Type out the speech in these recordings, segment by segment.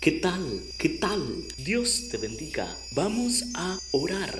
¿Qué tal? ¿Qué tal? Dios te bendiga. Vamos a orar.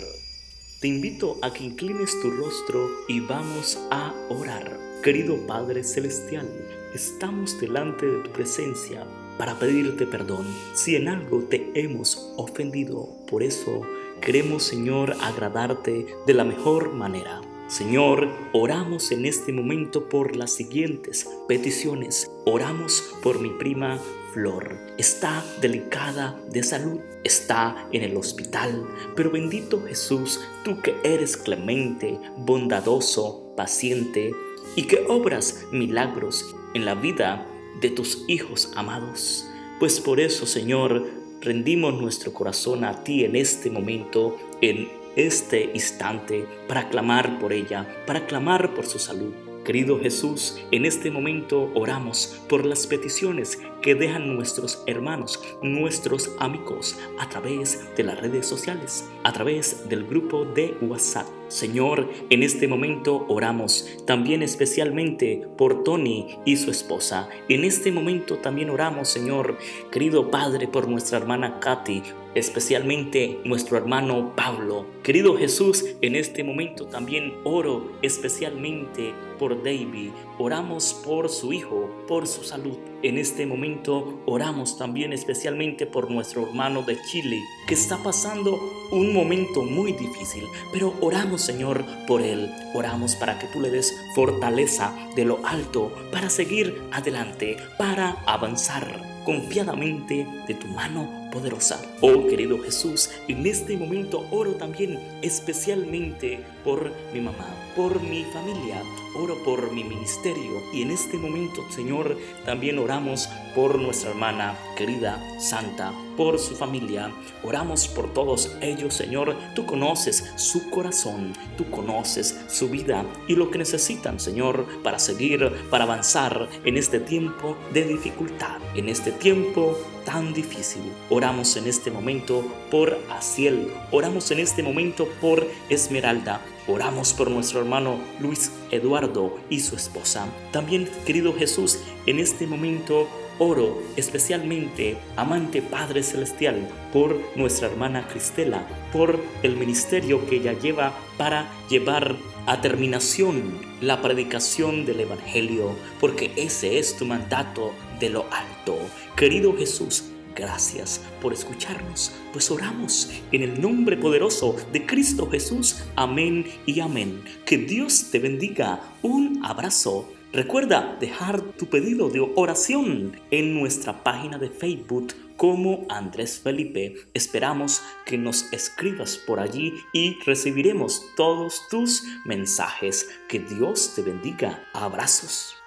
Te invito a que inclines tu rostro y vamos a orar. Querido Padre Celestial, estamos delante de tu presencia para pedirte perdón si en algo te hemos ofendido. Por eso queremos, Señor, agradarte de la mejor manera. Señor, oramos en este momento por las siguientes peticiones. Oramos por mi prima Flor. Está delicada de salud, está en el hospital, pero bendito Jesús, tú que eres clemente, bondadoso, paciente y que obras milagros en la vida de tus hijos amados. Pues por eso, Señor, rendimos nuestro corazón a ti en este momento, en este instante para clamar por ella, para clamar por su salud. Querido Jesús, en este momento oramos por las peticiones que dejan nuestros hermanos, nuestros amigos, a través de las redes sociales, a través del grupo de WhatsApp. Señor, en este momento oramos también especialmente por Tony y su esposa. En este momento también oramos, Señor, querido Padre, por nuestra hermana Katy, especialmente nuestro hermano Pablo. Querido Jesús, en este momento también oro especialmente por David. Oramos por su hijo, por su salud. En este momento oramos también especialmente por nuestro hermano de Chile, que está pasando un momento muy difícil, pero oramos Señor por él. Oramos para que tú le des fortaleza de lo alto para seguir adelante, para avanzar confiadamente de tu mano poderosa. Oh. Querido Jesús, en este momento oro también especialmente por mi mamá, por mi familia, oro por mi ministerio. Y en este momento Señor también oramos por nuestra hermana querida Santa, por su familia, oramos por todos ellos Señor, tú conoces su corazón, tú conoces su vida y lo que necesitan Señor para seguir, para avanzar en este tiempo de dificultad, en este tiempo tan difícil. Oramos en este momento por Asiel, oramos en este momento por Esmeralda, oramos por nuestro hermano Luis Eduardo y su esposa. También, querido Jesús, en este momento oro especialmente, amante Padre Celestial, por nuestra hermana Cristela, por el ministerio que ella lleva para llevar a terminación la predicación del Evangelio, porque ese es tu mandato de lo alto. Querido Jesús, Gracias por escucharnos, pues oramos en el nombre poderoso de Cristo Jesús. Amén y amén. Que Dios te bendiga. Un abrazo. Recuerda dejar tu pedido de oración en nuestra página de Facebook como Andrés Felipe. Esperamos que nos escribas por allí y recibiremos todos tus mensajes. Que Dios te bendiga. Abrazos.